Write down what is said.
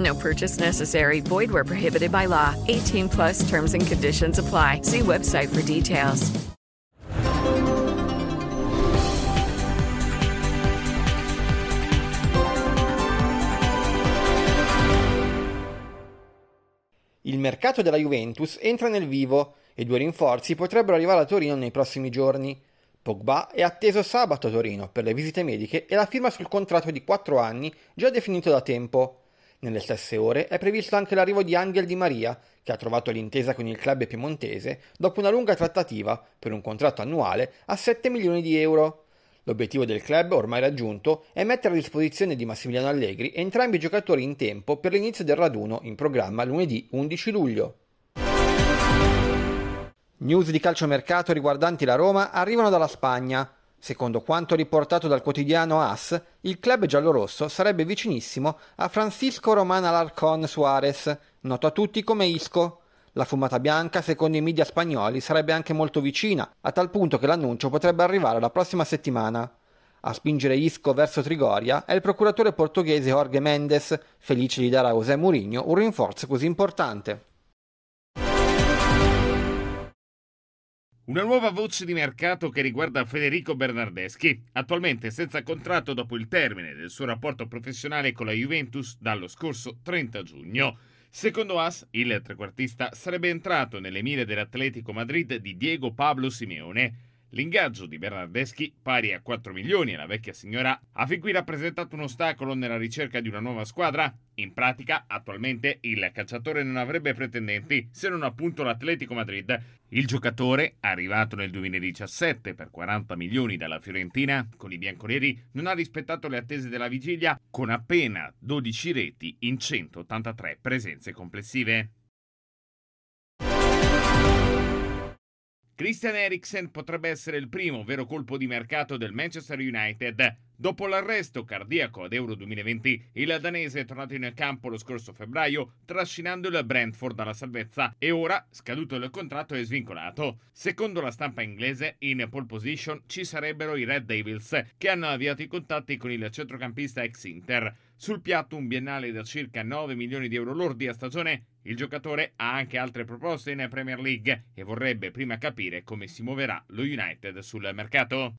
No purchase necessary. Void where prohibited by law. 18 plus terms and conditions apply. See website for details. Il mercato della Juventus entra nel vivo e due rinforzi potrebbero arrivare a Torino nei prossimi giorni. Pogba è atteso sabato a Torino per le visite mediche e la firma sul contratto di 4 anni già definito da tempo. Nelle stesse ore è previsto anche l'arrivo di Angel Di Maria, che ha trovato l'intesa con il club piemontese dopo una lunga trattativa per un contratto annuale a 7 milioni di euro. L'obiettivo del club, ormai raggiunto, è mettere a disposizione di Massimiliano Allegri entrambi i giocatori in tempo per l'inizio del raduno in programma lunedì 11 luglio. News di calciomercato riguardanti la Roma arrivano dalla Spagna. Secondo quanto riportato dal quotidiano AS, il club giallorosso sarebbe vicinissimo a Francisco Román Alarcón Suárez, noto a tutti come Isco. La fumata bianca, secondo i media spagnoli, sarebbe anche molto vicina, a tal punto che l'annuncio potrebbe arrivare la prossima settimana. A spingere Isco verso Trigoria è il procuratore portoghese Jorge Mendes, felice di dare a José Mourinho un rinforzo così importante. Una nuova voce di mercato che riguarda Federico Bernardeschi, attualmente senza contratto dopo il termine del suo rapporto professionale con la Juventus dallo scorso 30 giugno. Secondo AS, il trequartista sarebbe entrato nelle mire dell'Atletico Madrid di Diego Pablo Simeone. L'ingaggio di Bernardeschi, pari a 4 milioni alla vecchia signora, ha fin qui rappresentato un ostacolo nella ricerca di una nuova squadra. In pratica, attualmente il calciatore non avrebbe pretendenti se non appunto l'Atletico Madrid. Il giocatore, arrivato nel 2017 per 40 milioni dalla Fiorentina, con i bianconeri non ha rispettato le attese della vigilia con appena 12 reti in 183 presenze complessive. Christian Eriksen potrebbe essere il primo vero colpo di mercato del Manchester United. Dopo l'arresto cardiaco ad Euro 2020, il danese è tornato in campo lo scorso febbraio, trascinando il Brentford alla salvezza e ora, scaduto il contratto, è svincolato. Secondo la stampa inglese, in pole position ci sarebbero i Red Devils, che hanno avviato i contatti con il centrocampista ex Inter. Sul piatto un biennale da circa 9 milioni di euro lordi a stagione. Il giocatore ha anche altre proposte in Premier League e vorrebbe prima capire come si muoverà lo United sul mercato.